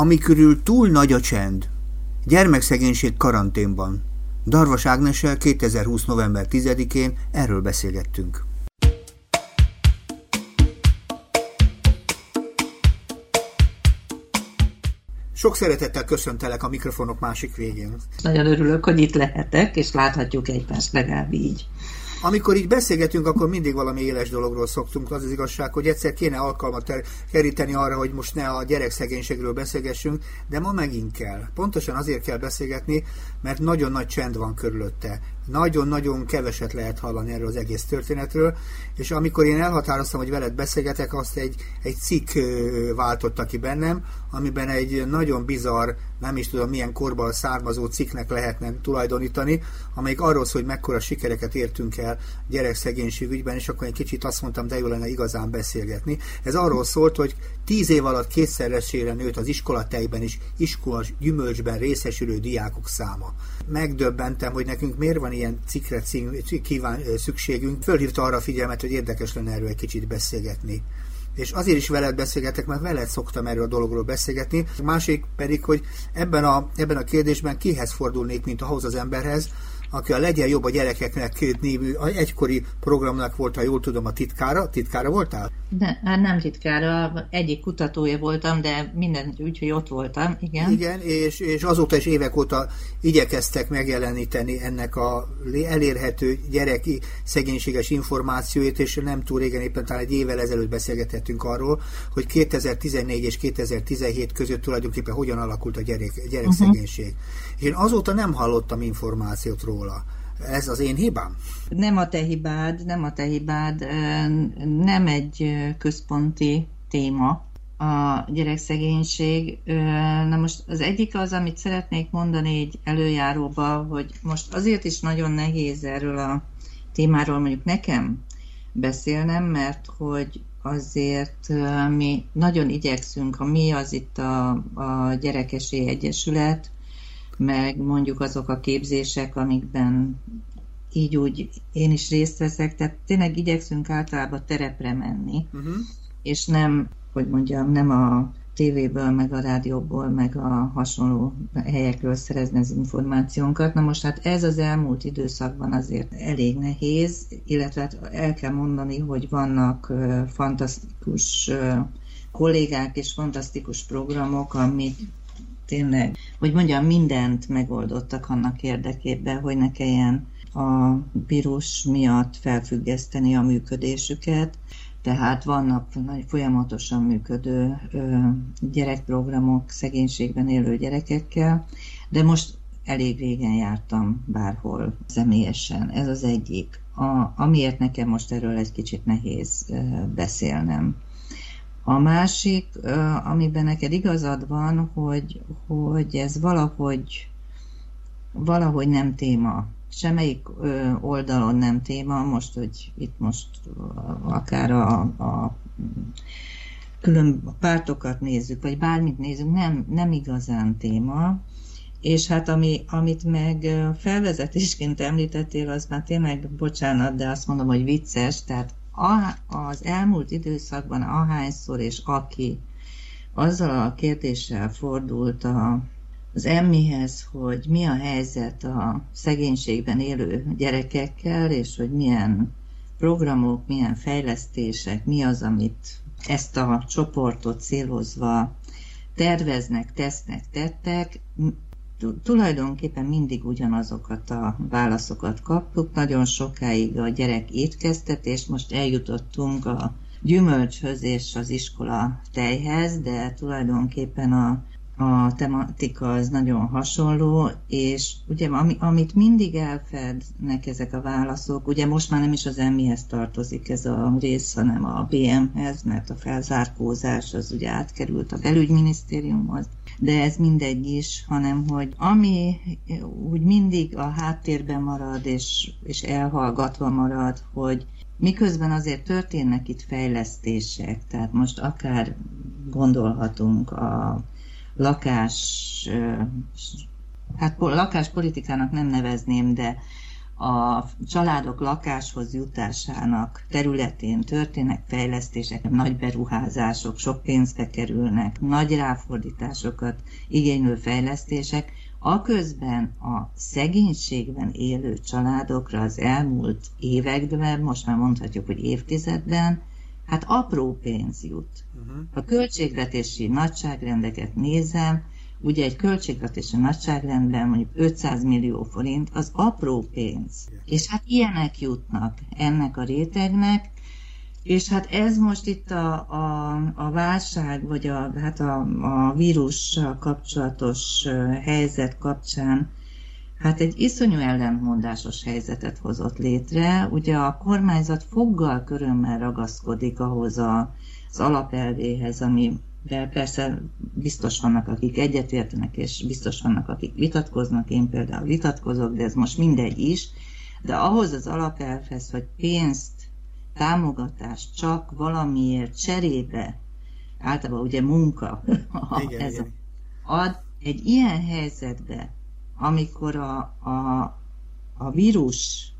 ami körül túl nagy a csend. Gyermekszegénység karanténban. Darvas Ágnessel 2020. november 10-én erről beszélgettünk. Sok szeretettel köszöntelek a mikrofonok másik végén. Nagyon örülök, hogy itt lehetek, és láthatjuk egymást legalább így. Amikor így beszélgetünk, akkor mindig valami éles dologról szoktunk. Az az igazság, hogy egyszer kéne alkalmat keríteni arra, hogy most ne a gyerekszegénységről beszélgessünk, de ma megint kell. Pontosan azért kell beszélgetni, mert nagyon nagy csend van körülötte nagyon-nagyon keveset lehet hallani erről az egész történetről, és amikor én elhatároztam, hogy veled beszélgetek, azt egy, egy cikk váltotta ki bennem, amiben egy nagyon bizarr, nem is tudom milyen korban származó cikknek lehetne tulajdonítani, amelyik arról szól, hogy mekkora sikereket értünk el gyerekszegénység ügyben, és akkor egy kicsit azt mondtam, de jó lenne igazán beszélgetni. Ez arról szólt, hogy tíz év alatt kétszeresére nőtt az iskolatejben és iskolás gyümölcsben részesülő diákok száma. Megdöbbentem, hogy nekünk miért van ilyen cikkre kíván, szükségünk. Fölhívta arra a figyelmet, hogy érdekes lenne erről egy kicsit beszélgetni és azért is veled beszélgetek, mert veled szoktam erről a dologról beszélgetni. A másik pedig, hogy ebben a, ebben a kérdésben kihez fordulnék, mint ahhoz az emberhez, aki a Legyen jobb a gyerekeknek névű egykori programnak volt, ha jól tudom, a titkára. Titkára voltál? Ne, hát nem titkára, egyik kutatója voltam, de minden úgy, hogy ott voltam, igen. Igen, és, és azóta is évek óta igyekeztek megjeleníteni ennek a elérhető gyereki szegénységes információit, és nem túl régen, éppen talán egy évvel ezelőtt beszélgetettünk arról, hogy 2014 és 2017 között tulajdonképpen hogyan alakult a gyerek, gyerekszegénység. Uh-huh. És én azóta nem hallottam információt róla. Ez az én hibám? Nem a te hibád, nem a te hibád, nem egy központi téma a gyerekszegénység. Na most az egyik az, amit szeretnék mondani egy előjáróba, hogy most azért is nagyon nehéz erről a témáról mondjuk nekem beszélnem, mert hogy azért mi nagyon igyekszünk, a mi az itt a, a Gyerekesi Egyesület, meg mondjuk azok a képzések, amikben így úgy én is részt veszek, tehát tényleg igyekszünk általában terepre menni, uh-huh. és nem, hogy mondjam, nem a tévéből, meg a rádióból, meg a hasonló helyekről szerezni az információnkat. Na most hát ez az elmúlt időszakban azért elég nehéz, illetve hát el kell mondani, hogy vannak fantasztikus kollégák és fantasztikus programok, amit tényleg, hogy mondjam, mindent megoldottak annak érdekében, hogy ne kelljen a vírus miatt felfüggeszteni a működésüket. Tehát vannak folyamatosan működő gyerekprogramok szegénységben élő gyerekekkel, de most elég régen jártam bárhol személyesen. Ez az egyik. A, amiért nekem most erről egy kicsit nehéz beszélnem. A másik, amiben neked igazad van, hogy, hogy ez valahogy, valahogy nem téma. Semmelyik oldalon nem téma, most, hogy itt most akár a, a külön pártokat nézzük, vagy bármit nézzük, nem, nem igazán téma. És hát ami, amit meg felvezetésként említettél, az már tényleg, bocsánat, de azt mondom, hogy vicces, tehát az elmúlt időszakban ahányszor és aki azzal a kérdéssel fordult a, az emmihez, hogy mi a helyzet a szegénységben élő gyerekekkel, és hogy milyen programok, milyen fejlesztések, mi az, amit ezt a csoportot célozva terveznek, tesznek, tettek, tulajdonképpen mindig ugyanazokat a válaszokat kaptuk. Nagyon sokáig a gyerek étkeztetés, most eljutottunk a gyümölcshöz és az iskola tejhez, de tulajdonképpen a a tematika az nagyon hasonló, és ugye ami, amit mindig elfednek ezek a válaszok, ugye most már nem is az emmihez tartozik ez a rész, hanem a BM-hez, mert a felzárkózás az ugye átkerült a belügyminisztériumhoz, de ez mindegy is, hanem hogy ami úgy mindig a háttérben marad, és, és elhallgatva marad, hogy miközben azért történnek itt fejlesztések, tehát most akár gondolhatunk a lakás, hát lakáspolitikának nem nevezném, de a családok lakáshoz jutásának területén történnek fejlesztések, nagy beruházások, sok pénzbe kerülnek, nagy ráfordításokat igénylő fejlesztések, Aközben a szegénységben élő családokra az elmúlt években, most már mondhatjuk, hogy évtizedben, hát apró pénz jut. Uh-huh. A költségvetési nagyságrendeket nézem, ugye egy költségvetési nagyságrendben mondjuk 500 millió forint, az apró pénz. És hát ilyenek jutnak ennek a rétegnek, és hát ez most itt a, a, a válság, vagy a, hát a, a vírussal kapcsolatos helyzet kapcsán hát egy iszonyú ellentmondásos helyzetet hozott létre. Ugye a kormányzat foggal körömmel ragaszkodik ahhoz a, az alapelvéhez, ami de persze biztos vannak, akik egyetértenek, és biztos vannak, akik vitatkoznak, én például vitatkozok, de ez most mindegy is, de ahhoz az alapelvhez, hogy pénzt támogatást csak valamiért cserébe, általában ugye munka, igen, ez igen. ad egy ilyen helyzetbe, amikor a, a, a vírus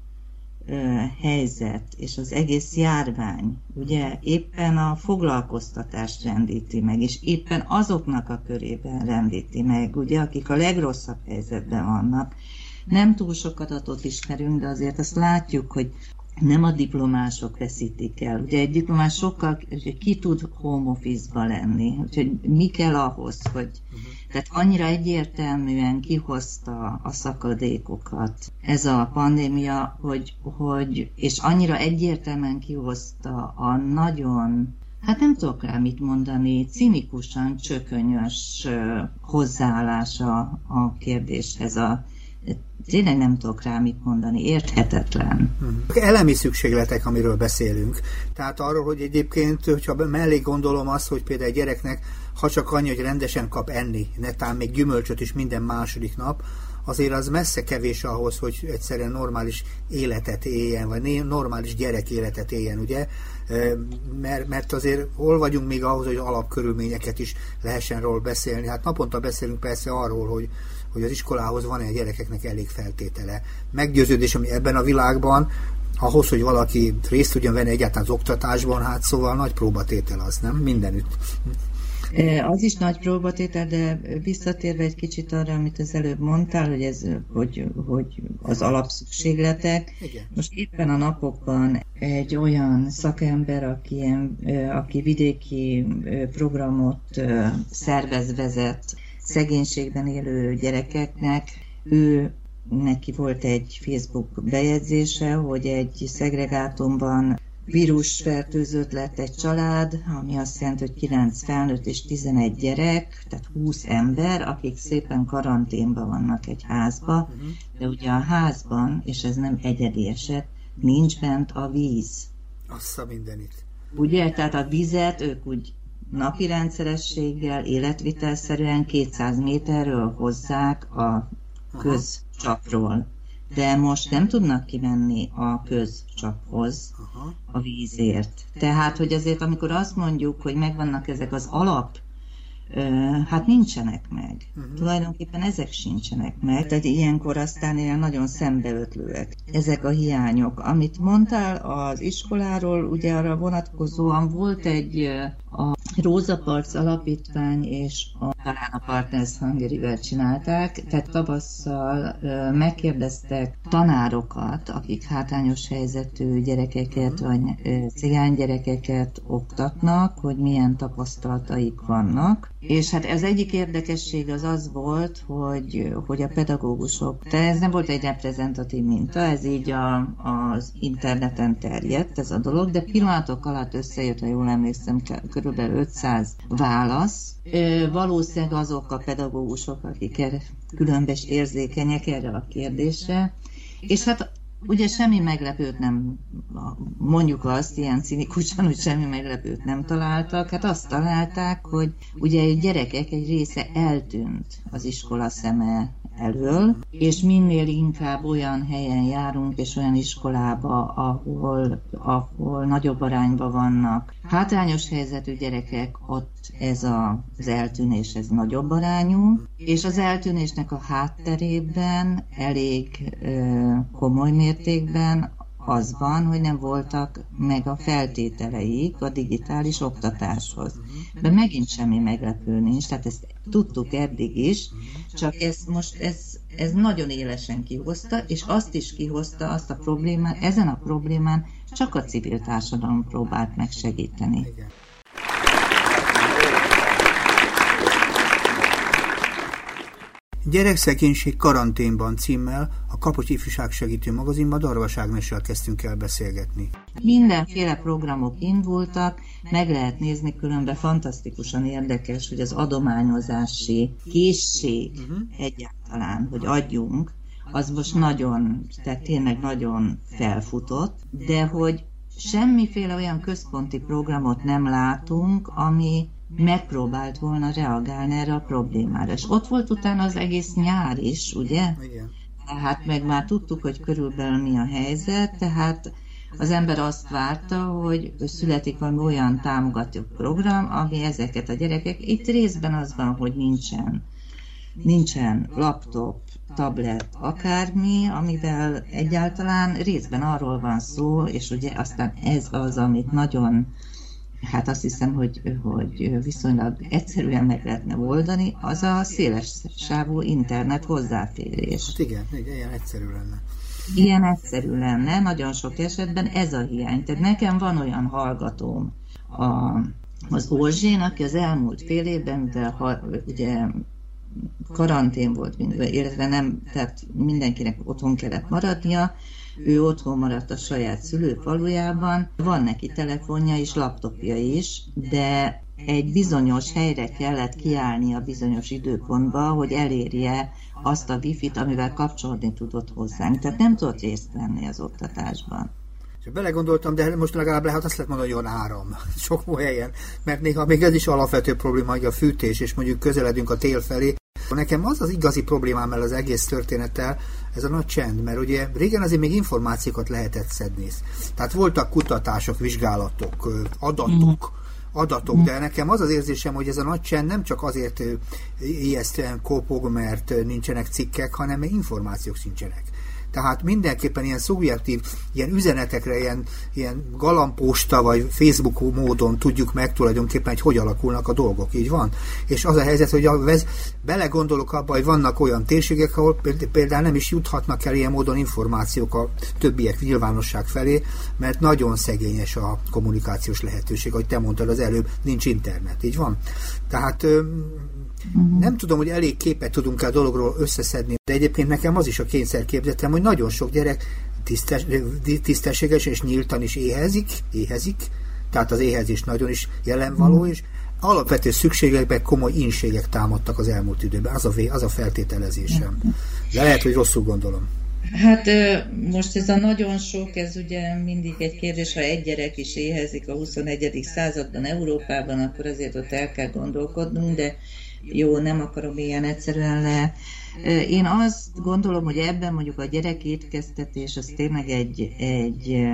helyzet és az egész járvány ugye éppen a foglalkoztatást rendíti meg, és éppen azoknak a körében rendíti meg, ugye, akik a legrosszabb helyzetben vannak. Nem túl sok adatot ismerünk, de azért azt látjuk, hogy nem a diplomások veszítik el. Ugye egy diplomás sokkal, hogy ki tud home office-ba lenni, úgyhogy mi kell ahhoz, hogy uh-huh. Tehát annyira egyértelműen kihozta a szakadékokat ez a pandémia, hogy, hogy és annyira egyértelműen kihozta a nagyon Hát nem tudok rá mit mondani, cinikusan csökönyös hozzáállása a kérdéshez, a tényleg nem tudok rá mit mondani, érthetetlen. Elemi szükségletek, amiről beszélünk. Tehát arról, hogy egyébként, hogyha mellé gondolom azt, hogy például egy gyereknek, ha csak annyi, hogy rendesen kap enni, netán még gyümölcsöt is minden második nap, azért az messze kevés ahhoz, hogy egyszerűen normális életet éljen, vagy normális gyerek életet éljen, ugye? Mert, mert azért hol vagyunk még ahhoz, hogy alapkörülményeket is lehessen róla beszélni. Hát naponta beszélünk persze arról, hogy hogy az iskolához van-e a gyerekeknek elég feltétele. Meggyőződés, ami ebben a világban, ahhoz, hogy valaki részt tudjon venni egyáltalán az oktatásban, hát szóval nagy próbatétel az, nem? Mindenütt. Az is nagy próbatétel, de visszatérve egy kicsit arra, amit az előbb mondtál, hogy, ez, hogy, hogy az alapszükségletek. Igen. Most éppen a napokban egy olyan szakember, aki, aki vidéki programot szervez, vezet szegénységben élő gyerekeknek. Ő neki volt egy Facebook bejegyzése, hogy egy szegregátumban vírusfertőzött lett egy család, ami azt jelenti, hogy 9 felnőtt és 11 gyerek, tehát 20 ember, akik szépen karanténban vannak egy házba, de ugye a házban, és ez nem egyedi eset, nincs bent a víz. Assza mindenit. Ugye, tehát a vizet ők úgy napi rendszerességgel, életvitelszerűen 200 méterről hozzák a közcsapról. De most nem tudnak kimenni a közcsaphoz a vízért. Tehát, hogy azért, amikor azt mondjuk, hogy megvannak ezek az alap hát nincsenek meg. Uh-huh. Tulajdonképpen ezek sincsenek meg, tehát ilyenkor aztán ilyen nagyon szembeötlőek ezek a hiányok. Amit mondtál az iskoláról, ugye arra vonatkozóan volt egy a Róza Parc alapítvány és a, talán a Partners hungary csinálták, tehát tavasszal megkérdeztek tanárokat, akik hátrányos helyzetű gyerekeket vagy cigány gyerekeket oktatnak, hogy milyen tapasztalataik vannak. És hát az egyik érdekesség az az volt, hogy, hogy a pedagógusok, de ez nem volt egy reprezentatív minta, ez így a, az interneten terjedt ez a dolog, de pillanatok alatt összejött, ha jól emlékszem, körülbelül 500 válasz. Valószínűleg azok a pedagógusok, akik erre érzékenyek erre a kérdésre. És hát Ugye semmi meglepőt nem, mondjuk azt ilyen cinikusan, hogy semmi meglepőt nem találtak. Hát azt találták, hogy ugye a gyerekek egy része eltűnt az iskola szeme elől, és minél inkább olyan helyen járunk, és olyan iskolába, ahol, ahol nagyobb arányban vannak. Hátrányos helyzetű gyerekek, ott ez a, az eltűnés ez nagyobb arányú, és az eltűnésnek a hátterében elég ö, komoly mértékben az van, hogy nem voltak meg a feltételeik a digitális oktatáshoz. De megint semmi meglepő nincs, tehát ezt tudtuk eddig is, csak ez most ez, ez nagyon élesen kihozta, és azt is kihozta, azt a problémát, ezen a problémán csak a civil társadalom próbált meg segíteni. Gyerekszegénység karanténban címmel a Kapocs Ifjúság Segítő magazinban Darvaság Messel kezdtünk el beszélgetni. Mindenféle programok indultak, meg lehet nézni, különben fantasztikusan érdekes, hogy az adományozási készség uh-huh. egyáltalán, hogy adjunk, az most nagyon, tehát tényleg nagyon felfutott, de hogy semmiféle olyan központi programot nem látunk, ami megpróbált volna reagálni erre a problémára. És ott volt utána az egész nyár is, ugye? Igen. Tehát meg már tudtuk, hogy körülbelül mi a helyzet, tehát az ember azt várta, hogy születik valami olyan támogató program, ami ezeket a gyerekek, itt részben az van, hogy nincsen, nincsen laptop, tablet, akármi, amivel egyáltalán részben arról van szó, és ugye aztán ez az, amit nagyon hát azt hiszem, hogy, hogy viszonylag egyszerűen meg lehetne oldani, az a széles sávú internet hozzáférés. Hát igen, igen, ilyen egyszerű lenne. Ilyen egyszerű lenne, nagyon sok esetben ez a hiány. Tehát nekem van olyan hallgatóm, a, az Orzsén, aki az elmúlt fél évben, mivel ha, ugye karantén volt, illetve nem, tehát mindenkinek otthon kellett maradnia, ő otthon maradt a saját szülőfalujában, van neki telefonja és laptopja is, de egy bizonyos helyre kellett kiállni a bizonyos időpontba, hogy elérje azt a wifi-t, amivel kapcsolódni tudott hozzánk. Tehát nem tudott részt venni az oktatásban. És belegondoltam, de most legalább lehet azt lehet mondani, hogy olyan áram sok helyen, mert néha még ez is alapvető probléma, hogy a fűtés, és mondjuk közeledünk a tél felé. Nekem az az igazi problémám el az egész történettel, ez a nagy csend, mert ugye régen azért még információkat lehetett szedni. Tehát voltak kutatások, vizsgálatok, adatok, adatok, de nekem az az érzésem, hogy ez a nagy csend nem csak azért ijesztően kopog, mert nincsenek cikkek, hanem információk sincsenek. Tehát mindenképpen ilyen szubjektív, ilyen üzenetekre, ilyen, ilyen galamposta vagy Facebook módon tudjuk meg tulajdonképpen, hogy hogy alakulnak a dolgok. Így van. És az a helyzet, hogy a vez, belegondolok abba, hogy vannak olyan térségek, ahol például nem is juthatnak el ilyen módon információk a többiek nyilvánosság felé, mert nagyon szegényes a kommunikációs lehetőség, ahogy te mondtad az előbb, nincs internet. Így van. Tehát Uh-huh. Nem tudom, hogy elég képet tudunk a dologról összeszedni, de egyébként nekem az is a kényszerképzetem, hogy nagyon sok gyerek tisztes, tisztességes és nyíltan is éhezik, éhezik, tehát az éhezés nagyon is jelenvaló, uh-huh. és alapvető szükségekben komoly inségek támadtak az elmúlt időben. Az a, az a feltételezésem. De lehet, hogy rosszul gondolom. Hát most ez a nagyon sok, ez ugye mindig egy kérdés, ha egy gyerek is éhezik a 21. században Európában, akkor azért ott el kell gondolkodnunk, de jó, nem akarom ilyen egyszerűen le. Én azt gondolom, hogy ebben mondjuk a gyerek étkeztetés az tényleg egy, egy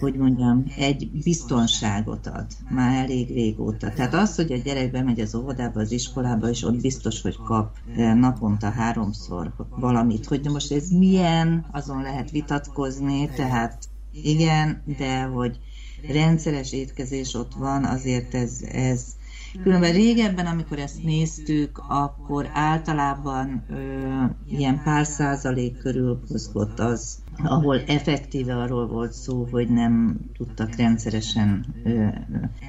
hogy mondjam, egy biztonságot ad már elég régóta. Tehát az, hogy a gyerek bemegy az óvodába, az iskolába, és ott biztos, hogy kap naponta háromszor valamit. Hogy most ez milyen, azon lehet vitatkozni, tehát igen, de hogy rendszeres étkezés ott van, azért ez, ez Különben régebben, amikor ezt néztük, akkor általában ö, ilyen pár százalék körül mozgott az, ahol effektíve arról volt szó, hogy nem tudtak rendszeresen ö,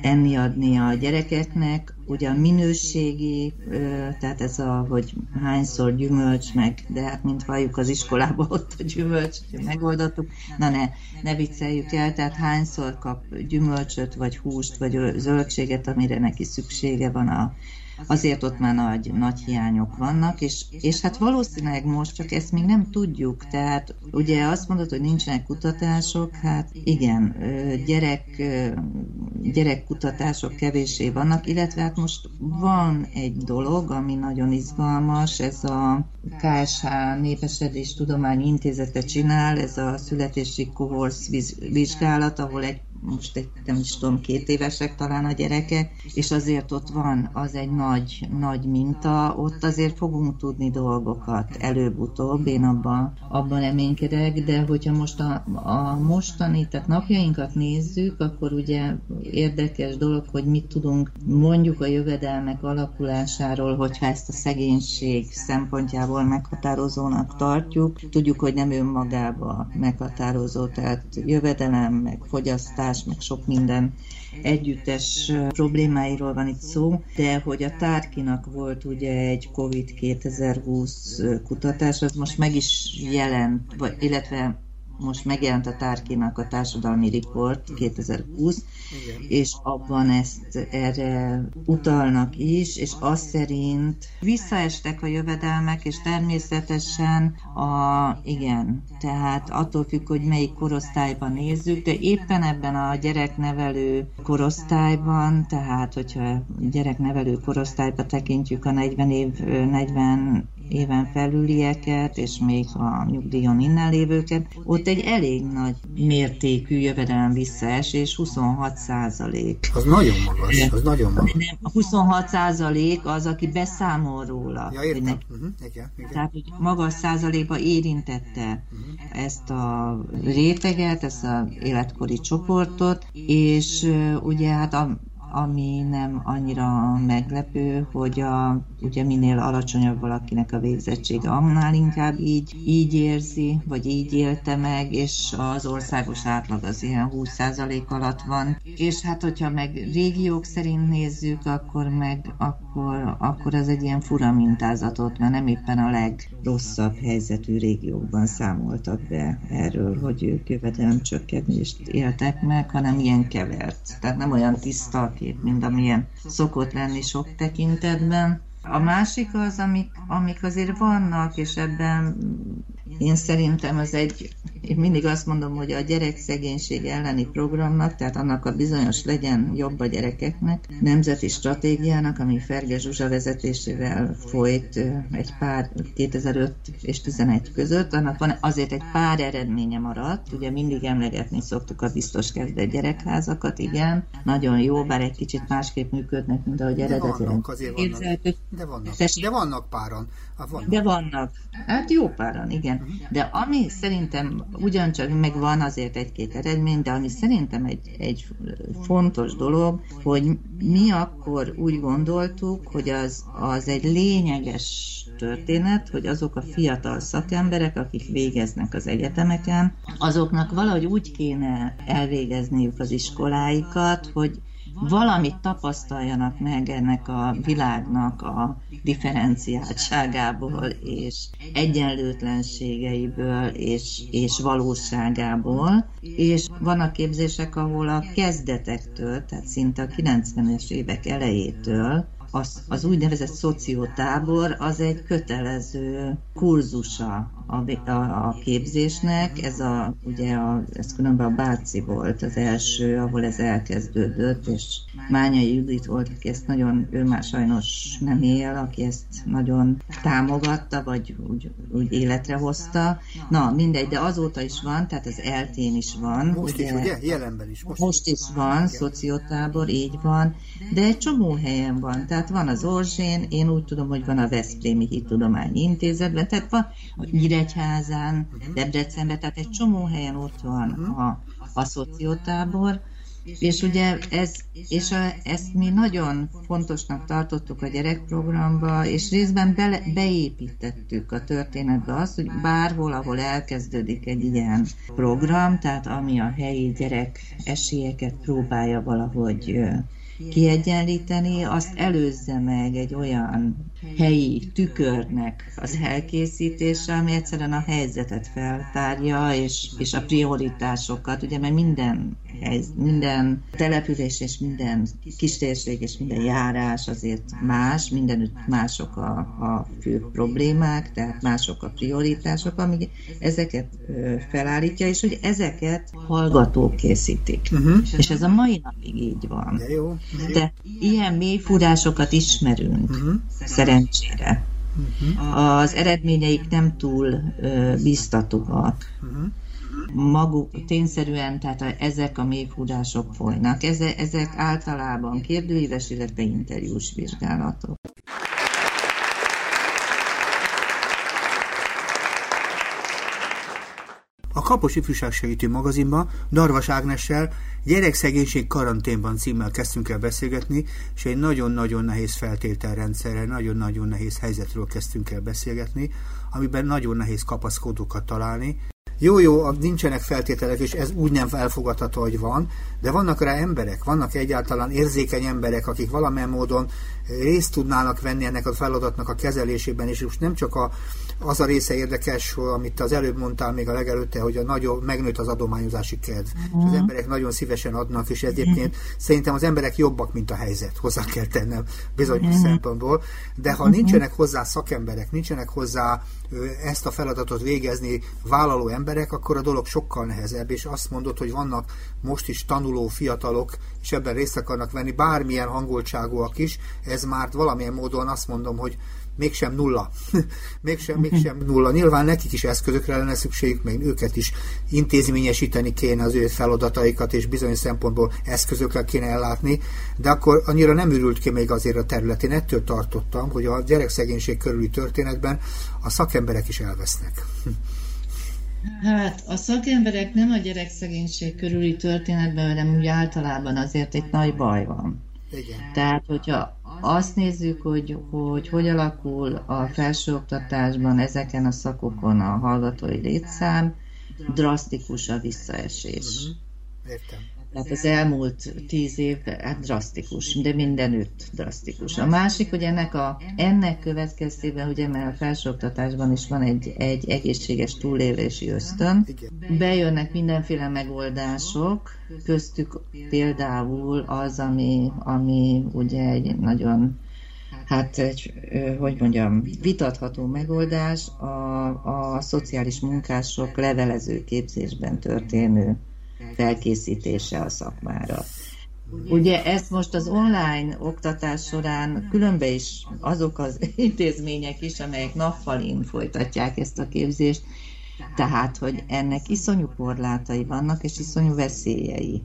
enni adni a gyerekeknek. Ugye a minőségi, ö, tehát ez a, hogy hányszor gyümölcs meg, de hát mint halljuk az iskolában ott a gyümölcs, megoldottuk, na ne, ne vicceljük el, tehát hányszor kap gyümölcsöt, vagy húst, vagy zöldséget, amire neki szüksége van a, azért ott már nagy, nagy hiányok vannak, és, és hát valószínűleg most csak ezt még nem tudjuk, tehát ugye azt mondod, hogy nincsenek kutatások, hát igen, gyerek, gyerekkutatások kevésé vannak, illetve hát most van egy dolog, ami nagyon izgalmas, ez a KSH Népesedés Tudományi Intézete csinál, ez a születési kohorsz vizsgálat, ahol egy most egy, nem is tudom, két évesek talán a gyerekek, és azért ott van, az egy nagy, nagy minta, ott azért fogunk tudni dolgokat előbb-utóbb, én abban, abban reménykedek, de hogyha most a, a mostani, tehát napjainkat nézzük, akkor ugye érdekes dolog, hogy mit tudunk mondjuk a jövedelmek alakulásáról, hogyha ezt a szegénység szempontjából meghatározónak tartjuk. Tudjuk, hogy nem önmagába meghatározó, tehát jövedelem, meg fogyasztás, oktatás, meg sok minden együttes problémáiról van itt szó, de hogy a Tárkinak volt ugye egy COVID 2020 kutatás, az most meg is jelent, vagy, illetve most megjelent a Tárkinak a társadalmi report 2020, Igen. és abban ezt erre utalnak is, és azt szerint visszaestek a jövedelmek, és természetesen a, igen, tehát attól függ, hogy melyik korosztályban nézzük, de éppen ebben a gyereknevelő korosztályban, tehát hogyha gyereknevelő korosztályba tekintjük a 40 év, 40 éven felülieket, és még a nyugdíjon innen lévőket, ott egy elég nagy mértékű jövedelem visszaesés, 26 százalék. Az nagyon magas, az nagyon magas. Nem, a 26 százalék az, aki beszámol róla. Ja, értem. Uh-huh. Igen, igen. Tehát, hogy magas százalékba érintette uh-huh. ezt a réteget, ezt az életkori csoportot, és ugye hát a ami nem annyira meglepő, hogy a, ugye minél alacsonyabb valakinek a végzettsége, annál inkább így, így érzi, vagy így élte meg, és az országos átlag az ilyen 20% alatt van. És hát, hogyha meg régiók szerint nézzük, akkor meg akkor, akkor az egy ilyen fura mintázatot, mert nem éppen a legrosszabb helyzetű régiókban számoltak be erről, hogy ők jövedelemcsökkenést éltek meg, hanem ilyen kevert. Tehát nem olyan tiszta kép, mint amilyen szokott lenni sok tekintetben. A másik az, amik, amik azért vannak, és ebben én szerintem az egy, én mindig azt mondom, hogy a gyerekszegénység elleni programnak, tehát annak a bizonyos legyen jobb a gyerekeknek, nemzeti stratégiának, ami Ferge Zsuzsa vezetésével folyt egy pár 2005 és 11 között, annak van azért egy pár eredménye maradt, ugye mindig emlegetni szoktuk a biztos kezdett gyerekházakat, igen, nagyon jó, bár egy kicsit másképp működnek, mint ahogy eredetileg képzeltük. De vannak, de vannak páran. Hát vannak. De vannak. Hát jó páran, igen. De ami szerintem ugyancsak megvan azért egy-két eredmény, de ami szerintem egy, egy fontos dolog, hogy mi akkor úgy gondoltuk, hogy az, az egy lényeges történet, hogy azok a fiatal szakemberek, akik végeznek az egyetemeken, azoknak valahogy úgy kéne elvégezniük az iskoláikat, hogy valamit tapasztaljanak meg ennek a világnak a differenciáltságából és egyenlőtlenségeiből és, és valóságából, és vannak képzések, ahol a kezdetektől, tehát szinte a 90-es évek elejétől az, az úgynevezett szociótábor az egy kötelező kurzusa a, a, a képzésnek. Ez a, ugye a, ez különben a Báci volt az első, ahol ez elkezdődött, és Mányai Judit volt, aki ezt nagyon, ő már sajnos nem él, aki ezt nagyon támogatta, vagy úgy, úgy életre hozta. Na, mindegy, de azóta is van, tehát az eltén is van. Most ugye, is, ugye? Jelenben is. Most, most is van, szociotábor, így van, de egy csomó helyen van. Tehát van az Orzsén, én úgy tudom, hogy van a Veszprémi Hittudományi Intézetben, tehát van Nyíregyházán, Debrecenben, tehát egy csomó helyen ott van a, a szociotábor, és ugye ez, és a, ezt mi nagyon fontosnak tartottuk a gyerekprogramba, és részben bele, beépítettük a történetbe azt, hogy bárhol, ahol elkezdődik egy ilyen program, tehát ami a helyi gyerek esélyeket próbálja valahogy kiegyenlíteni, azt előzze meg egy olyan helyi tükörnek az elkészítése, ami egyszerűen a helyzetet feltárja, és, és a prioritásokat, ugye, mert minden minden település és minden kistérség és minden járás azért más, mindenütt mások a, a fő problémák, tehát mások a prioritások, amíg ezeket felállítja, és hogy ezeket hallgatók készítik. Uh-huh. És ez a mai napig így van. De, jó. De ilyen mélyfúrásokat ismerünk, uh-huh. Szerencsére. Uh-huh. Az eredményeik nem túl biztatóak. Uh-huh maguk tényszerűen, tehát ezek a mélyfúrások folynak. Eze, ezek általában kérdőíves, illetve interjús vizsgálatok. A Kapos Ifjúságsegítő magazinban Darvas Ágnessel Gyerekszegénység karanténban címmel kezdtünk el beszélgetni, és egy nagyon-nagyon nehéz feltételrendszerrel, nagyon-nagyon nehéz helyzetről kezdtünk el beszélgetni, amiben nagyon nehéz kapaszkodókat találni. Jó, jó, nincsenek feltételek, és ez úgy nem elfogadható, hogy van, de vannak rá emberek, vannak egyáltalán érzékeny emberek, akik valamilyen módon részt tudnának venni ennek a feladatnak a kezelésében, és most nem csak a, az a része érdekes, amit az előbb mondtál még a legelőtte, hogy a nagyon megnőtt az adományozási kedv. Uh-huh. És az mhm. emberek nagyon szívesen adnak, és egyébként uh-huh. szerintem az emberek jobbak, mint a helyzet, hozzá kell tennem bizonyos uh-huh. szempontból. De ha uh-huh. nincsenek hozzá szakemberek, nincsenek hozzá ezt a feladatot végezni vállaló emberek, akkor a dolog sokkal nehezebb, és azt mondod, hogy vannak most is tanuló fiatalok, és ebben részt akarnak venni, bármilyen hangoltságúak is, ez már valamilyen módon azt mondom, hogy mégsem nulla. mégsem, mégsem nulla. Nyilván nekik is eszközökre lenne szükségük, még őket is intézményesíteni kéne az ő feladataikat, és bizonyos szempontból eszközökkel kéne ellátni, de akkor annyira nem ürült ki még azért a területén. Ettől tartottam, hogy a gyerekszegénység körüli történetben a szakemberek is elvesznek. Hát a szakemberek nem a gyerekszegénység körüli történetben, hanem úgy általában azért egy nagy baj van. Igen. Tehát, hogyha azt nézzük, hogy, hogy hogy alakul a felsőoktatásban ezeken a szakokon a hallgatói létszám, drasztikus a visszaesés. Uh-huh. Értem. Tehát az elmúlt tíz év hát drasztikus, de mindenütt drasztikus. A másik, hogy ennek, a, ennek következtében, ugye mert a felsőoktatásban is van egy, egy egészséges túlélési ösztön, bejönnek mindenféle megoldások, köztük például az, ami, ami ugye egy nagyon hát egy, hogy mondjam, vitatható megoldás a, a szociális munkások levelező képzésben történő felkészítése a szakmára. Ugye ezt most az online oktatás során különbe is azok az intézmények is, amelyek nappalin folytatják ezt a képzést, tehát, hogy ennek iszonyú korlátai vannak, és iszonyú veszélyei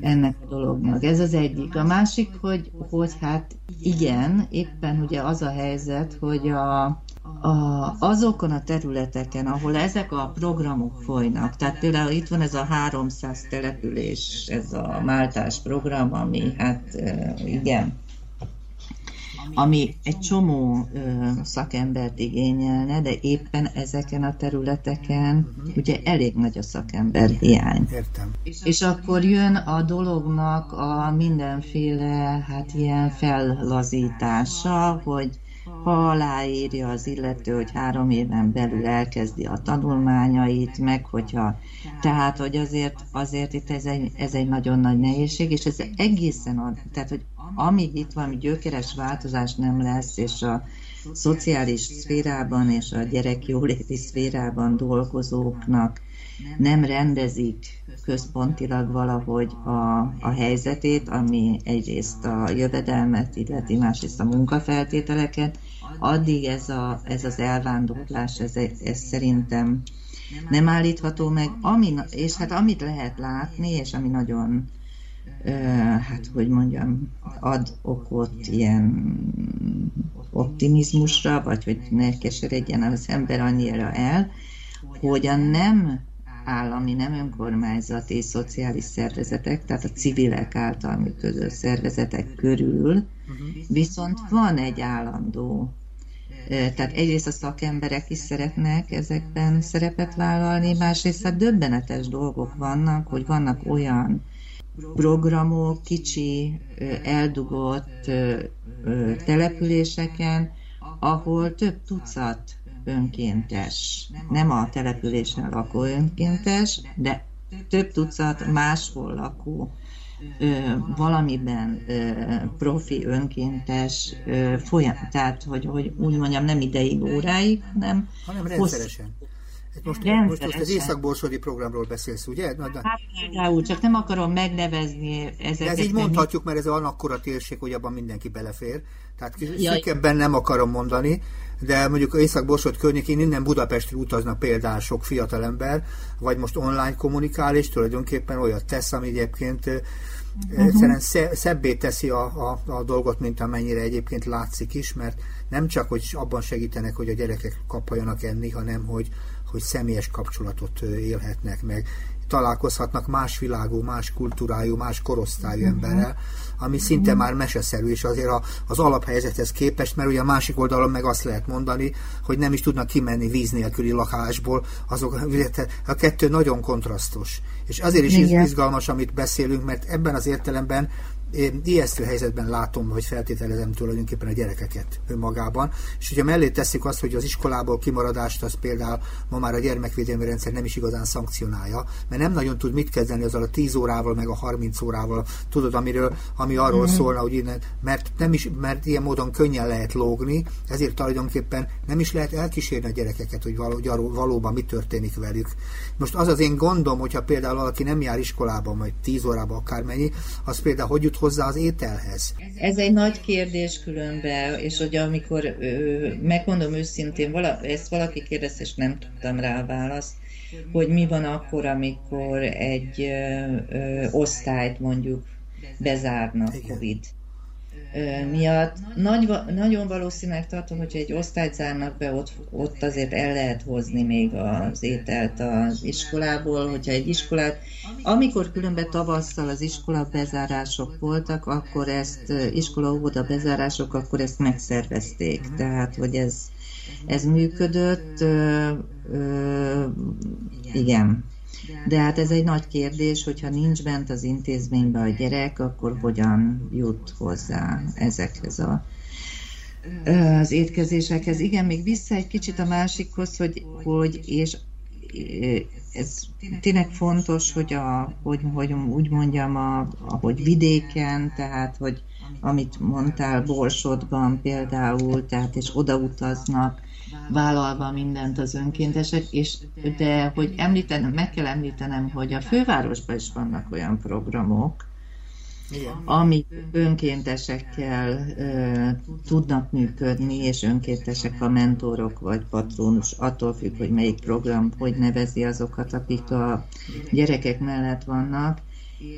ennek a dolognak. Ez az egyik. A másik, hogy, hogy hát igen, éppen ugye az a helyzet, hogy a, a, azokon a területeken, ahol ezek a programok folynak, tehát például itt van ez a 300 település, ez a Máltás program, ami hát igen, ami egy csomó ö, szakembert igényelne, de éppen ezeken a területeken ugye elég nagy a szakember hiány. Értem. És akkor jön a dolognak a mindenféle hát ilyen fellazítása, hogy ha aláírja az illető, hogy három éven belül elkezdi a tanulmányait, meg hogyha, tehát, hogy azért, azért itt ez egy, ez egy nagyon nagy nehézség, és ez egészen, ad, tehát, hogy amíg itt valami gyökeres változás nem lesz, és a szociális szférában és a gyerekjóléti szférában dolgozóknak nem rendezik központilag valahogy a, a helyzetét, ami egyrészt a jövedelmet illeti, másrészt a munkafeltételeket, addig ez, a, ez az elvándorlás, ez, ez szerintem nem állítható meg, ami, és hát amit lehet látni, és ami nagyon hát hogy mondjam, ad okot ilyen optimizmusra, vagy hogy ne keseredjen az ember annyira el, hogy a nem állami, nem önkormányzati szociális szervezetek, tehát a civilek által működő szervezetek körül, viszont van egy állandó tehát egyrészt a szakemberek is szeretnek ezekben szerepet vállalni, másrészt hát döbbenetes dolgok vannak, hogy vannak olyan programok, kicsi, eldugott településeken, ahol több tucat önkéntes, nem a településen lakó önkéntes, de több tucat máshol lakó valamiben profi, önkéntes folyam, tehát hogy, hogy úgy mondjam, nem ideig, óráig, hanem, hanem rendszeresen. Most, most, most az északborsodi programról beszélsz, ugye? Na, de... Hát például, csak nem akarom megnevezni ezeket. De ez így mondhatjuk, mert ez olyan akkora térség, hogy abban mindenki belefér. Tehát szűkebben nem akarom mondani, de mondjuk Észak-Borsod környékén innen Budapestre utaznak például sok fiatalember, vagy most online kommunikál, és tulajdonképpen olyat tesz, ami egyébként uh-huh. egyszerűen szebbé teszi a, a, a dolgot, mint amennyire egyébként látszik is, mert nem csak, hogy abban segítenek, hogy a gyerekek kapjanak enni, hanem hogy, hogy személyes kapcsolatot élhetnek meg, találkozhatnak más világú, más kultúrájú, más korosztályú uh-huh. emberrel, ami szinte már meseszerű, és azért a, az alaphelyzethez képest, mert ugye a másik oldalon meg azt lehet mondani, hogy nem is tudnak kimenni víz nélküli lakásból, azok, a kettő nagyon kontrasztos. És azért is Igen. izgalmas, amit beszélünk, mert ebben az értelemben én ijesztő helyzetben látom, hogy feltételezem tulajdonképpen a gyerekeket önmagában, és hogyha mellé teszik azt, hogy az iskolából kimaradást, az például ma már a gyermekvédelmi rendszer nem is igazán szankcionálja, mert nem nagyon tud mit kezdeni azzal a 10 órával, meg a 30 órával, tudod, amiről, ami arról mm-hmm. szólna, hogy innen, mert, nem is, mert ilyen módon könnyen lehet lógni, ezért tulajdonképpen nem is lehet elkísérni a gyerekeket, hogy való, valóban mi történik velük. Most az az én gondom, hogyha például valaki nem jár iskolában, vagy 10 órában akármennyi, az például hogy jut hozzá az ételhez? Ez egy nagy kérdés különben, és hogy amikor ö, megmondom őszintén, vala, ezt valaki kérdezte, és nem tudtam rá a választ, hogy mi van akkor, amikor egy ö, ö, osztályt mondjuk bezárnak Igen. COVID miatt nagy, nagyon valószínűleg tartom, hogyha egy osztályt zárnak be, ott, ott azért el lehet hozni még az ételt az iskolából, hogyha egy iskolát, amikor különben tavasszal az iskola bezárások voltak, akkor ezt iskola óvoda bezárások, akkor ezt megszervezték. Tehát, hogy ez, ez működött, ö, ö, igen. De hát ez egy nagy kérdés, hogyha nincs bent az intézménybe a gyerek, akkor hogyan jut hozzá ezekhez a az étkezésekhez. Igen, még vissza egy kicsit a másikhoz, hogy, hogy és ez tényleg fontos, hogy, a, hogy, hogy úgy mondjam, a, hogy vidéken, tehát, hogy amit mondtál, Borsodban például, tehát és odautaznak, vállalva mindent az önkéntesek, és de hogy említenem, meg kell említenem, hogy a fővárosban is vannak olyan programok, igen. amik önkéntesekkel ö, tudnak működni, és önkéntesek a mentorok vagy patronus, attól függ, hogy melyik program, hogy nevezi azokat, akik a gyerekek mellett vannak,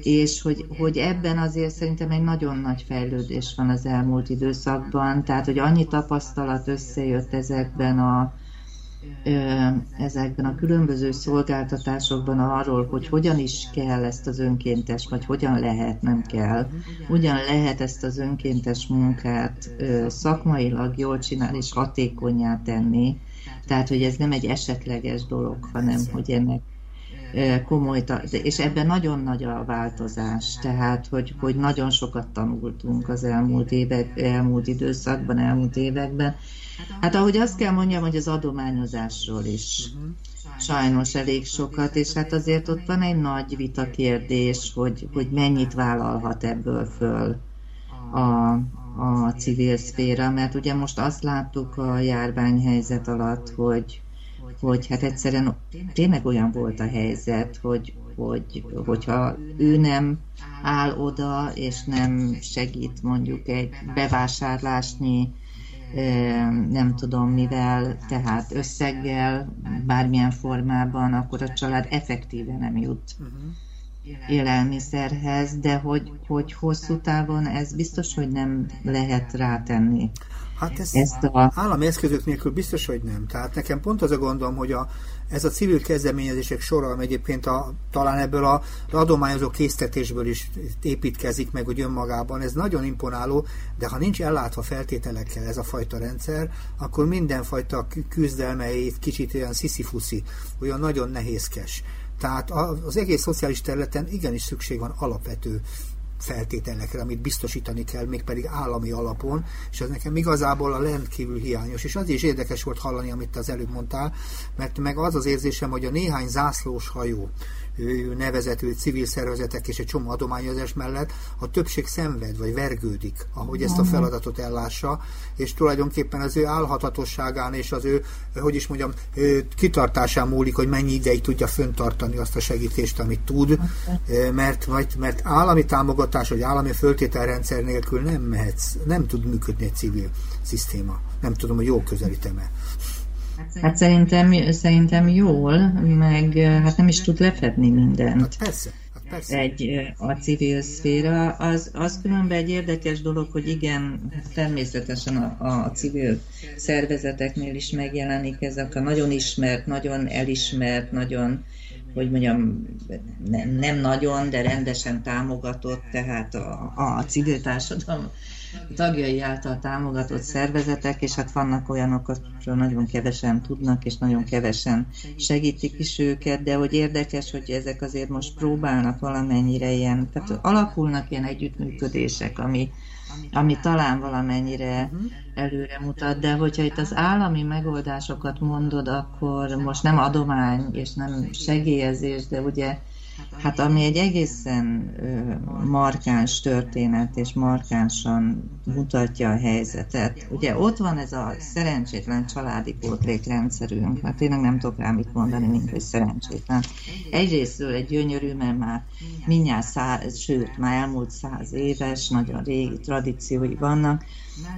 és hogy, hogy ebben azért szerintem egy nagyon nagy fejlődés van az elmúlt időszakban, tehát hogy annyi tapasztalat összejött ezekben a ezekben a különböző szolgáltatásokban arról, hogy hogyan is kell ezt az önkéntes, vagy hogyan lehet, nem kell, hogyan lehet ezt az önkéntes munkát szakmailag jól csinálni és hatékonyá tenni. Tehát, hogy ez nem egy esetleges dolog, hanem hogy ennek komoly, és ebben nagyon nagy a változás, tehát hogy, hogy nagyon sokat tanultunk az elmúlt évek, elmúlt időszakban, elmúlt években. Hát ahogy azt kell mondjam, hogy az adományozásról is sajnos elég sokat, és hát azért ott van egy nagy vita kérdés, hogy, hogy mennyit vállalhat ebből föl a, a civil szféra, mert ugye most azt láttuk a járványhelyzet alatt, hogy, hogy hát egyszerűen tényleg olyan volt a helyzet, hogy, hogy hogyha ő nem áll oda, és nem segít mondjuk egy bevásárlásnyi, nem tudom mivel, tehát összeggel, bármilyen formában, akkor a család effektíve nem jut élelmiszerhez, de hogy, hogy hosszú távon ez biztos, hogy nem lehet rátenni. Hát ez ezt a... állami eszközök nélkül biztos, hogy nem. Tehát nekem pont az a gondom, hogy a, ez a civil kezdeményezések sora, ami egyébként a, talán ebből a adományozó késztetésből is építkezik meg, hogy önmagában, ez nagyon imponáló, de ha nincs ellátva feltételekkel ez a fajta rendszer, akkor mindenfajta küzdelmei kicsit olyan sziszifuszi, olyan nagyon nehézkes. Tehát az egész szociális területen igenis szükség van alapvető feltételekre, amit biztosítani kell, mégpedig állami alapon, és ez nekem igazából a rendkívül hiányos. És az is érdekes volt hallani, amit az előbb mondtál, mert meg az az érzésem, hogy a néhány zászlós hajó, nevezető civil szervezetek és egy csomó adományozás mellett a többség szenved, vagy vergődik, ahogy ezt a mhm. feladatot ellássa, és tulajdonképpen az ő állhatatosságán és az ő, hogy is mondjam, kitartásán múlik, hogy mennyi ideig tudja föntartani azt a segítést, amit tud, mert, mert, mert állami támogatás, vagy állami föltételrendszer nélkül nem mehetsz, nem tud működni egy civil szisztéma. Nem tudom, hogy jól közelítem-e. Hát szerintem, szerintem jól, meg hát nem is tud lefedni mindent. Hát persze. Hát persze. Egy, a civil szféra, az, az különben egy érdekes dolog, hogy igen, természetesen a, a civil szervezeteknél is megjelenik ezek a nagyon ismert, nagyon elismert, nagyon hogy mondjam, nem, nem nagyon, de rendesen támogatott, tehát a, a civil társadalom tagjai által támogatott szervezetek, és hát vannak olyanok, akikről nagyon kevesen tudnak, és nagyon kevesen segítik is őket, de hogy érdekes, hogy ezek azért most próbálnak valamennyire ilyen, tehát alakulnak ilyen együttműködések, ami, ami talán valamennyire előre mutat, de hogyha itt az állami megoldásokat mondod, akkor most nem adomány és nem segélyezés, de ugye Hát ami egy egészen markáns történet, és markánsan mutatja a helyzetet. Ugye ott van ez a szerencsétlen családi pótlékrendszerünk, hát tényleg nem tudok rá mit mondani, mint hogy szerencsétlen. Egyrésztről egy gyönyörű, mert már mindjárt száz, sőt, már elmúlt száz éves, nagyon régi tradíciói vannak,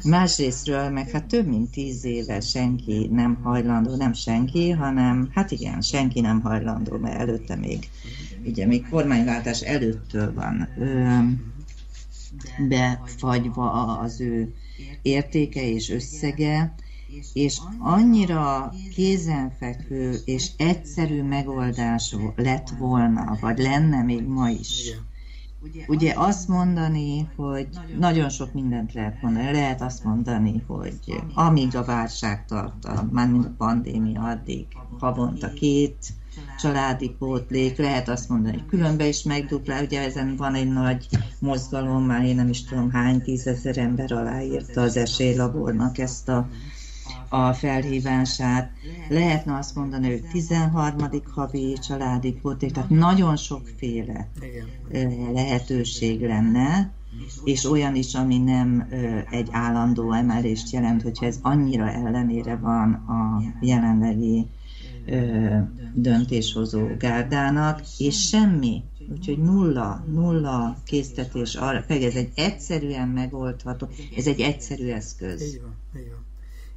Másrésztről meg hát több mint tíz éve senki nem hajlandó, nem senki, hanem hát igen, senki nem hajlandó, mert előtte még ugye még kormányváltás előttől van ö, befagyva az ő értéke és összege, és annyira kézenfekvő és egyszerű megoldás lett volna, vagy lenne még ma is. Ugye azt mondani, hogy nagyon sok mindent lehet mondani. Lehet azt mondani, hogy amíg a válság tart, már mint a pandémia, addig havonta két családi pótlék, lehet azt mondani, hogy különbe is megduplál, ugye ezen van egy nagy mozgalom, már én nem is tudom hány tízezer ember aláírta az esélylabornak ezt a, a felhívását. Lehetne azt mondani, hogy 13. havi családi pótlék, tehát nagyon sokféle lehetőség lenne, és olyan is, ami nem egy állandó emelést jelent, hogyha ez annyira ellenére van a jelenlegi döntéshozó gárdának, és semmi, úgyhogy nulla, nulla késztetés arra, pedig ez egy egyszerűen megoldható, ez egy egyszerű eszköz. Így van, így van.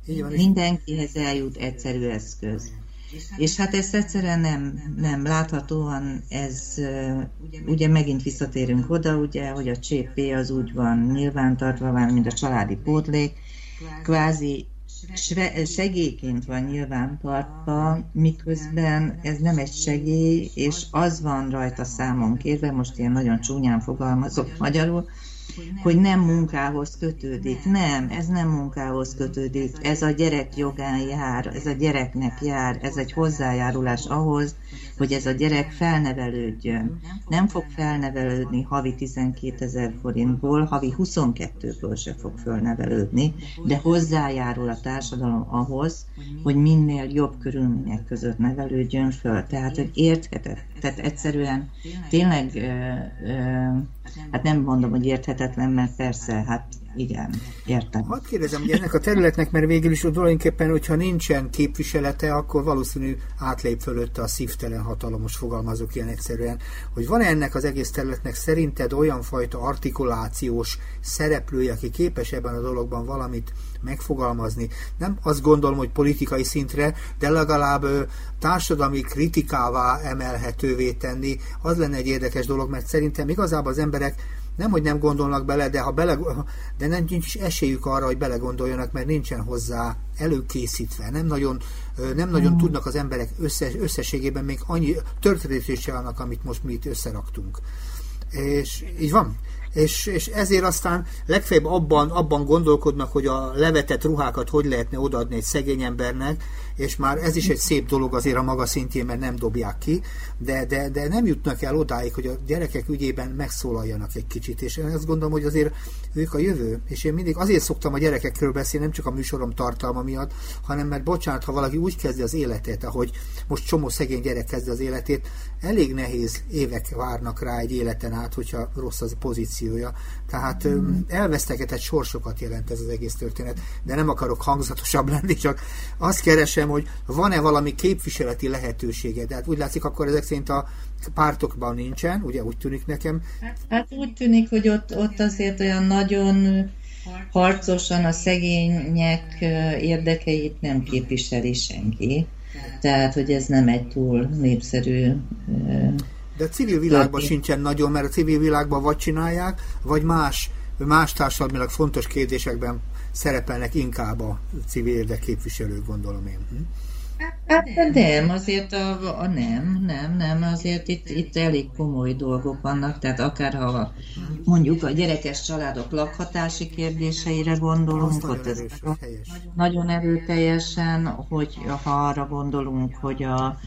Így van Mindenkihez eljut egyszerű eszköz. És hát ezt egyszerűen nem, nem láthatóan, ez ugye megint visszatérünk oda, ugye, hogy a CP az úgy van nyilvántartva, van, mint a családi pótlék, kvázi segélyként van nyilván tartva, miközben ez nem egy segély, és az van rajta számon kérve, most ilyen nagyon csúnyán fogalmazok magyarul, hogy nem munkához kötődik. Nem, ez nem munkához kötődik. Ez a gyerek jogán jár, ez a gyereknek jár, ez egy hozzájárulás ahhoz, hogy ez a gyerek felnevelődjön. Nem fog felnevelődni havi 12 ezer forintból, havi 22-ből se fog felnevelődni, de hozzájárul a társadalom ahhoz, hogy minél jobb körülmények között nevelődjön föl. Tehát, hogy érthetett. Tehát egyszerűen tényleg, hát nem mondom, hogy érthetetlen, mert persze, hát igen, értem. Hadd kérdezem, hogy ennek a területnek, mert végül is tulajdonképpen, hogyha nincsen képviselete, akkor valószínű átlép fölötte a szívtelen hatalomos fogalmazok ilyen egyszerűen, hogy van -e ennek az egész területnek szerinted olyan fajta artikulációs szereplője, aki képes ebben a dologban valamit megfogalmazni. Nem azt gondolom, hogy politikai szintre, de legalább társadalmi kritikává emelhetővé tenni, az lenne egy érdekes dolog, mert szerintem igazából az emberek nem, hogy nem gondolnak bele, de ha bele, de nem nincs esélyük arra, hogy belegondoljanak, mert nincsen hozzá előkészítve. Nem nagyon, nem nagyon mm. tudnak az emberek összes, összességében még annyi történetét vannak, amit most mi itt összeraktunk. És így van. És, és ezért aztán legfeljebb abban, abban gondolkodnak, hogy a levetett ruhákat hogy lehetne odaadni egy szegény embernek, és már ez is egy szép dolog azért a maga szintjén, mert nem dobják ki, de, de, de nem jutnak el odáig, hogy a gyerekek ügyében megszólaljanak egy kicsit, és én azt gondolom, hogy azért ők a jövő, és én mindig azért szoktam a gyerekekről beszélni, nem csak a műsorom tartalma miatt, hanem mert bocsánat, ha valaki úgy kezdi az életét, ahogy most csomó szegény gyerek kezdi az életét, elég nehéz évek várnak rá egy életen át, hogyha rossz az pozíciója. Tehát elvesztegetett sorsokat jelent ez az egész történet, de nem akarok hangzatosabb lenni, csak azt keresem, hogy van-e valami képviseleti lehetősége, de hát úgy látszik, akkor ezek szerint a pártokban nincsen, ugye úgy tűnik nekem. Hát úgy tűnik, hogy ott, ott azért olyan nagyon harcosan a szegények érdekeit nem képviseli senki. Tehát, hogy ez nem egy túl népszerű de a civil világban sincsen nagyon, mert a civil világban vagy csinálják, vagy más, más társadalmilag fontos kérdésekben szerepelnek inkább a civil érdekképviselők, gondolom én. Hm? Hát nem, azért a, a nem, nem, nem, azért itt, itt elég komoly dolgok vannak, tehát akár ha mondjuk a gyerekes családok lakhatási kérdéseire gondolunk, ott ez nagyon erőteljesen, hogy ha arra gondolunk, hogy a,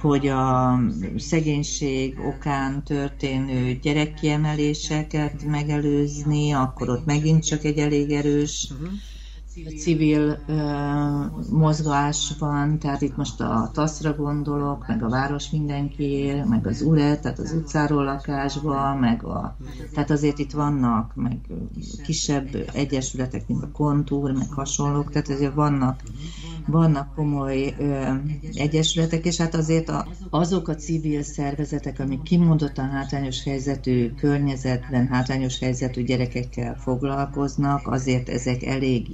hogy a szegénység okán történő gyerekkiemeléseket megelőzni, akkor ott megint csak egy elég erős civil uh, mozgás van, tehát itt most a TASZ-ra gondolok, meg a Város Mindenki él, meg az ULE, tehát az utcáról lakásba, meg a, tehát azért itt vannak, meg kisebb egyesületek, mint a Kontúr, meg hasonlók, tehát azért vannak, vannak komoly uh, egyesületek, és hát azért a, azok a civil szervezetek, amik kimondottan hátrányos helyzetű környezetben, hátrányos helyzetű gyerekekkel foglalkoznak, azért ezek elég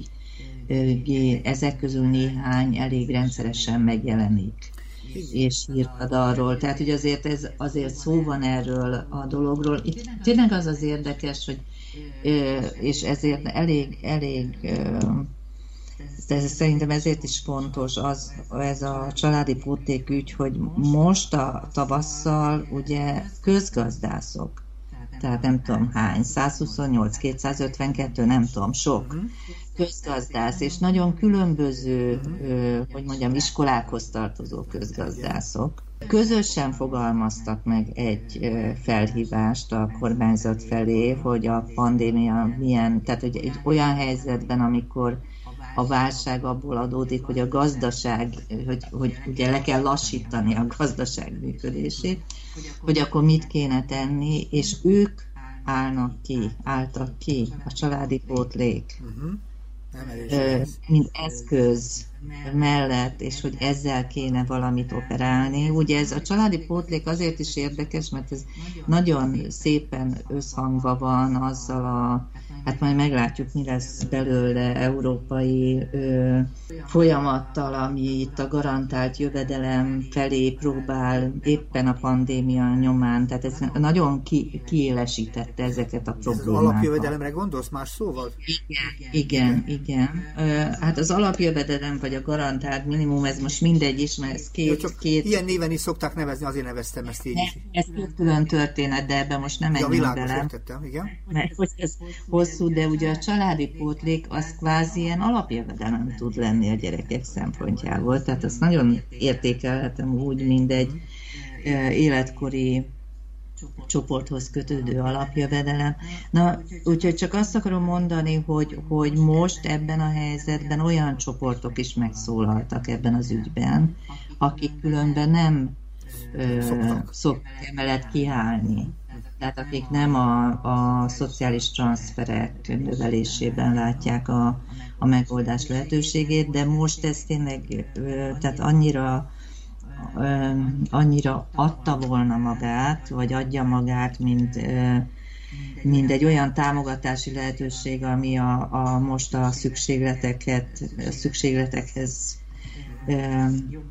ezek közül néhány elég rendszeresen megjelenik és írtad arról. Tehát, hogy azért, ez, azért szó van erről a dologról. Itt tényleg az az érdekes, hogy és ezért elég, elég ez szerintem ezért is fontos az, ez a családi ügy, hogy most a tavasszal ugye közgazdászok, tehát nem tudom hány, 128, 252, nem tudom, sok, közgazdász, és nagyon különböző, hogy mondjam, iskolákhoz tartozó közgazdászok. Közösen fogalmaztak meg egy felhívást a kormányzat felé, hogy a pandémia milyen, tehát hogy egy olyan helyzetben, amikor a válság abból adódik, hogy a gazdaság, hogy, hogy ugye le kell lassítani a gazdaság működését, hogy akkor mit kéne tenni, és ők állnak ki, álltak ki a családi pótlék. Uh-huh mint eszköz mellett, és hogy ezzel kéne valamit operálni. Ugye ez a családi pótlék azért is érdekes, mert ez nagyon szépen összhangva van azzal a hát majd meglátjuk, mi lesz belőle európai ö, folyamattal, ami itt a garantált jövedelem felé próbál éppen a pandémia nyomán, tehát ez nagyon ki, kiélesítette ezeket a problémákat. Az alapjövedelemre gondolsz más szóval? Igen, igen, igen. Ö, hát az alapjövedelem vagy a garantált minimum, ez most mindegy is, mert ez két... Jó, csak két... Ilyen néven is szokták nevezni, azért neveztem ezt így is. Ez két külön történet, de ebben most nem menjünk ja, bele. Értettem, igen. Mert hogy ez hosszú, de ugye a családi pótlék az kvázi ilyen alapjövedelem tud lenni a gyerekek szempontjából, tehát azt nagyon értékelhetem úgy, mint egy életkori csoporthoz kötődő alapjövedelem. Na, úgyhogy csak azt akarom mondani, hogy, hogy most ebben a helyzetben olyan csoportok is megszólaltak ebben az ügyben, akik különben nem szoktak, szoktak emellett kiállni tehát akik nem a, a szociális transferek növelésében látják a, a megoldás lehetőségét, de most ez tényleg tehát annyira annyira adta volna magát, vagy adja magát, mint, mint egy olyan támogatási lehetőség, ami a, a most a szükségleteket, a szükségletekhez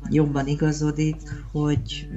jobban igazodik, hogy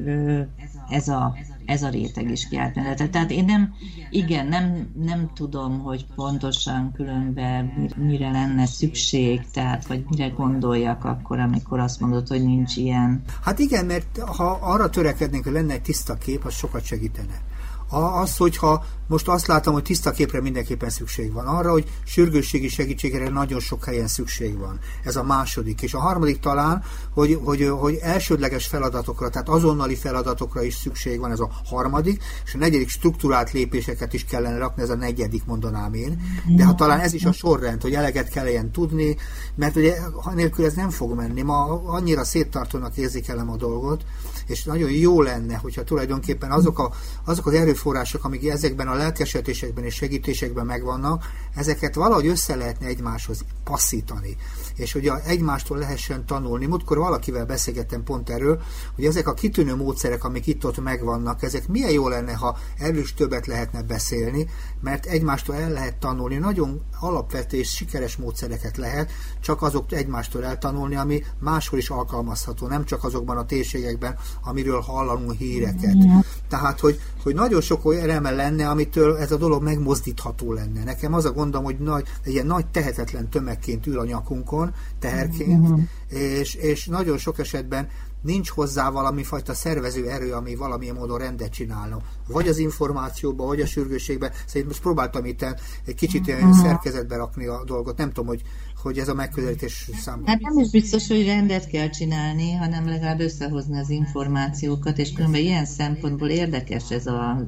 ez a, ez a réteg is kiátmenete. Tehát én nem, igen, nem, nem tudom, hogy pontosan különben mire lenne szükség, tehát vagy mire gondoljak akkor, amikor azt mondod, hogy nincs ilyen. Hát igen, mert ha arra törekednénk, hogy lenne egy tiszta kép, az sokat segítene Az, hogyha most azt látom, hogy tiszta képre mindenképpen szükség van. Arra, hogy sürgősségi segítségre nagyon sok helyen szükség van. Ez a második. És a harmadik talán, hogy, hogy, hogy elsődleges feladatokra, tehát azonnali feladatokra is szükség van, ez a harmadik, és a negyedik struktúrált lépéseket is kellene rakni, ez a negyedik mondanám én. De ha talán ez is a sorrend, hogy eleget kelljen tudni, mert ugye nélkül ez nem fog menni. Ma annyira széttartónak érzékelem a dolgot, és nagyon jó lenne, hogyha tulajdonképpen azok, a, azok az erőforrások, amik ezekben a lelkesetésekben és segítésekben megvannak, ezeket valahogy össze lehetne egymáshoz passzítani, és hogy egymástól lehessen tanulni. Múltkor valakivel beszélgettem pont erről, hogy ezek a kitűnő módszerek, amik itt-ott megvannak, ezek milyen jó lenne, ha erről is többet lehetne beszélni, mert egymástól el lehet tanulni. Nagyon alapvető és sikeres módszereket lehet, csak azok egymástól eltanulni, ami máshol is alkalmazható, nem csak azokban a térségekben, amiről hallunk híreket. Mm. Tehát, hogy, hogy nagyon sok olyan eleme lenne, amitől ez a dolog megmozdítható lenne. Nekem az a gondom, hogy nagy, egy ilyen nagy tehetetlen tömegként ül a nyakunkon, teherként, mm. és, és nagyon sok esetben nincs hozzá valami fajta szervező erő, ami valamilyen módon rendet csinálna. Vagy az információba, vagy a sürgőségbe. Szerintem most próbáltam itt egy kicsit uh-huh. szerkezetbe rakni a dolgot. Nem tudom, hogy, hogy ez a megközelítés számít. Hát nem is biztos, hogy rendet kell csinálni, hanem legalább összehozni az információkat, és különben ilyen szempontból érdekes ez a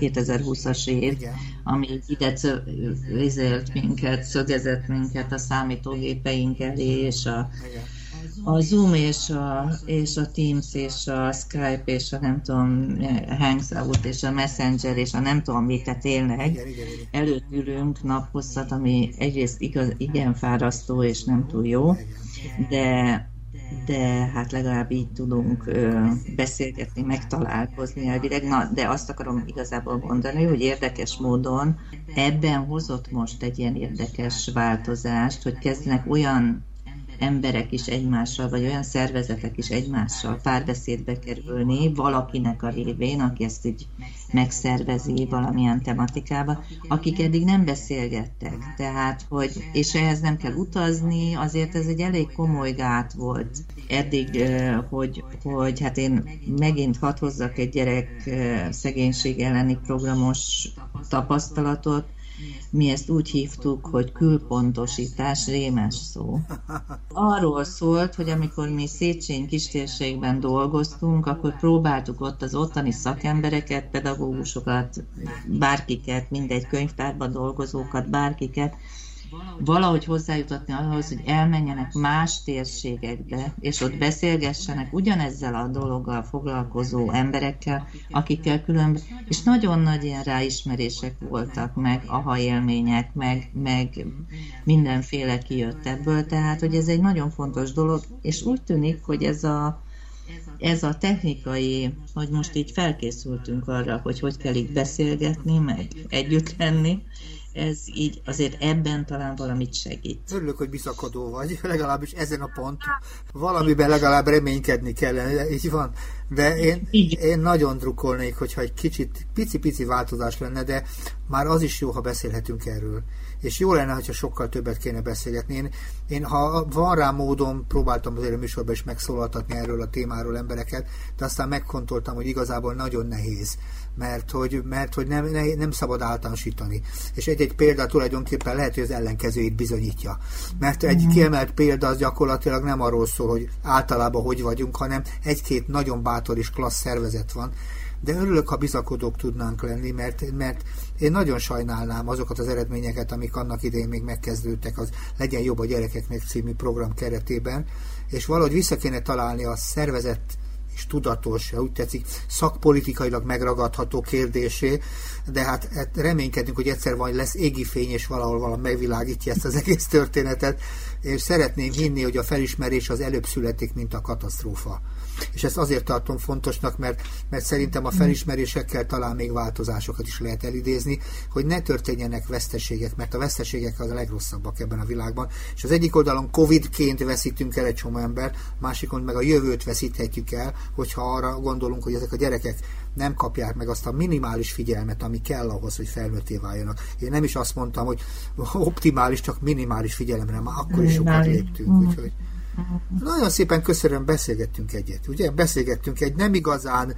2020-as év, Igen. ami ide szögezett minket, szögezett minket a számítógépeink elé, és a Igen a Zoom és a, és a Teams és a Skype és a nem tudom, Hangout és a Messenger és a nem tudom mit, tehát tényleg előtt ülünk naphosszat, ami egyrészt igaz, igen fárasztó és nem túl jó, de de hát legalább így tudunk ö, beszélgetni, megtalálkozni elvileg. Na, de azt akarom igazából mondani, hogy érdekes módon ebben hozott most egy ilyen érdekes változást, hogy kezdenek olyan emberek is egymással, vagy olyan szervezetek is egymással párbeszédbe kerülni, valakinek a révén, aki ezt így megszervezi valamilyen tematikába, akik eddig nem beszélgettek. Tehát, hogy, és ehhez nem kell utazni, azért ez egy elég komoly gát volt eddig, hogy, hogy hát én megint hadd hozzak egy gyerek szegénység elleni programos tapasztalatot, mi ezt úgy hívtuk, hogy külpontosítás, rémes szó. Arról szólt, hogy amikor mi Széchenyi kistérségben dolgoztunk, akkor próbáltuk ott az ottani szakembereket, pedagógusokat, bárkiket, mindegy könyvtárban dolgozókat, bárkiket, valahogy hozzájutatni ahhoz, hogy elmenjenek más térségekbe, és ott beszélgessenek ugyanezzel a dologgal foglalkozó emberekkel, akikkel különben, és nagyon nagy ilyen ráismerések voltak, meg aha élmények, meg, meg mindenféle kijött ebből, tehát, hogy ez egy nagyon fontos dolog, és úgy tűnik, hogy ez a ez a technikai, hogy most így felkészültünk arra, hogy hogy kell itt beszélgetni, meg együtt lenni, ez így azért ebben talán valamit segít. Örülök, hogy bizakodó vagy, legalábbis ezen a pont. Valamiben legalább reménykedni kellene, így van. De én, én nagyon drukkolnék, hogyha egy kicsit, pici-pici változás lenne, de már az is jó, ha beszélhetünk erről. És jó lenne, hogyha sokkal többet kéne beszélgetni. Én, én ha van rá módon, próbáltam azért a műsorban is megszólaltatni erről a témáról embereket, de aztán megkontoltam, hogy igazából nagyon nehéz mert hogy, mert hogy nem, nem szabad általánosítani. És egy-egy példa tulajdonképpen lehet, hogy az ellenkezőjét bizonyítja. Mert egy mm. kiemelt példa az gyakorlatilag nem arról szól, hogy általában hogy vagyunk, hanem egy-két nagyon bátor és klassz szervezet van, de örülök, ha bizakodók tudnánk lenni, mert, mert én nagyon sajnálnám azokat az eredményeket, amik annak idején még megkezdődtek, az Legyen jobb a gyerekeknek című program keretében, és valahogy vissza kéne találni a szervezet és tudatos, úgy tetszik, szakpolitikailag megragadható kérdésé, de hát, hát reménykedünk, hogy egyszer majd lesz égi fény, és valahol valami megvilágítja ezt az egész történetet, és szeretném hinni, hogy a felismerés az előbb születik, mint a katasztrófa. És ezt azért tartom fontosnak, mert, mert szerintem a felismerésekkel talán még változásokat is lehet elidézni, hogy ne történjenek veszteségek, mert a veszteségek az a legrosszabbak ebben a világban. És az egyik oldalon Covid-ként veszítünk el egy csomó ember, másikon meg a jövőt veszíthetjük el, hogyha arra gondolunk, hogy ezek a gyerekek nem kapják meg azt a minimális figyelmet, ami kell ahhoz, hogy felnőtté váljanak. Én nem is azt mondtam, hogy optimális, csak minimális figyelemre, már akkor is sokat léptünk. Úgyhogy Nagyon szépen köszönöm, beszélgettünk egyet, ugye? Beszélgettünk egy nem igazán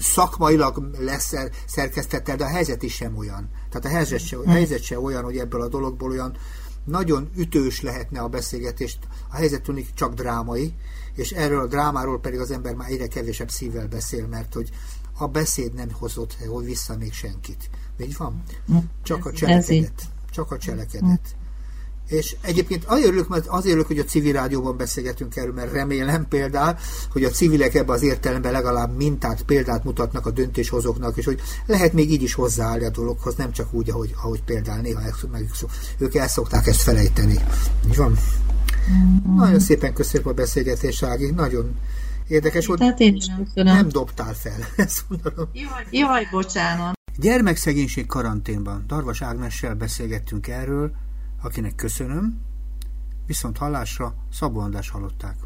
szakmailag lesz szerkesztettel, de a helyzet is sem olyan. Tehát a helyzet sem, a helyzet sem olyan, hogy ebből a dologból olyan nagyon ütős lehetne a beszélgetést. A helyzet tűnik csak drámai, és erről a drámáról pedig az ember már egyre kevésebb szívvel beszél, mert hogy a beszéd nem hozott vissza még senkit. Így van? Csak a cselekedet. Csak a cselekedet. És egyébként azért örülök, mert azért örülök, hogy a civil rádióban beszélgetünk erről, mert remélem például, hogy a civilek ebbe az értelemben legalább mintát, példát mutatnak a döntéshozóknak, és hogy lehet még így is hozzáállni a dologhoz, nem csak úgy, ahogy, ahogy például néha meg, ők el szokták ezt felejteni. Így van? Mm-hmm. Nagyon szépen köszönöm a beszélgetést, Ági, nagyon érdekes volt. Tehát én nem dobtál fel. Ezt Jaj, jaj, bocsánat. Gyermekszegénység karanténban. Darvas Ágnessel beszélgettünk erről, akinek köszönöm, viszont hallásra Szabó András hallották.